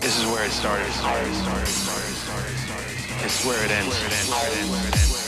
This is where it started. This is where it ends.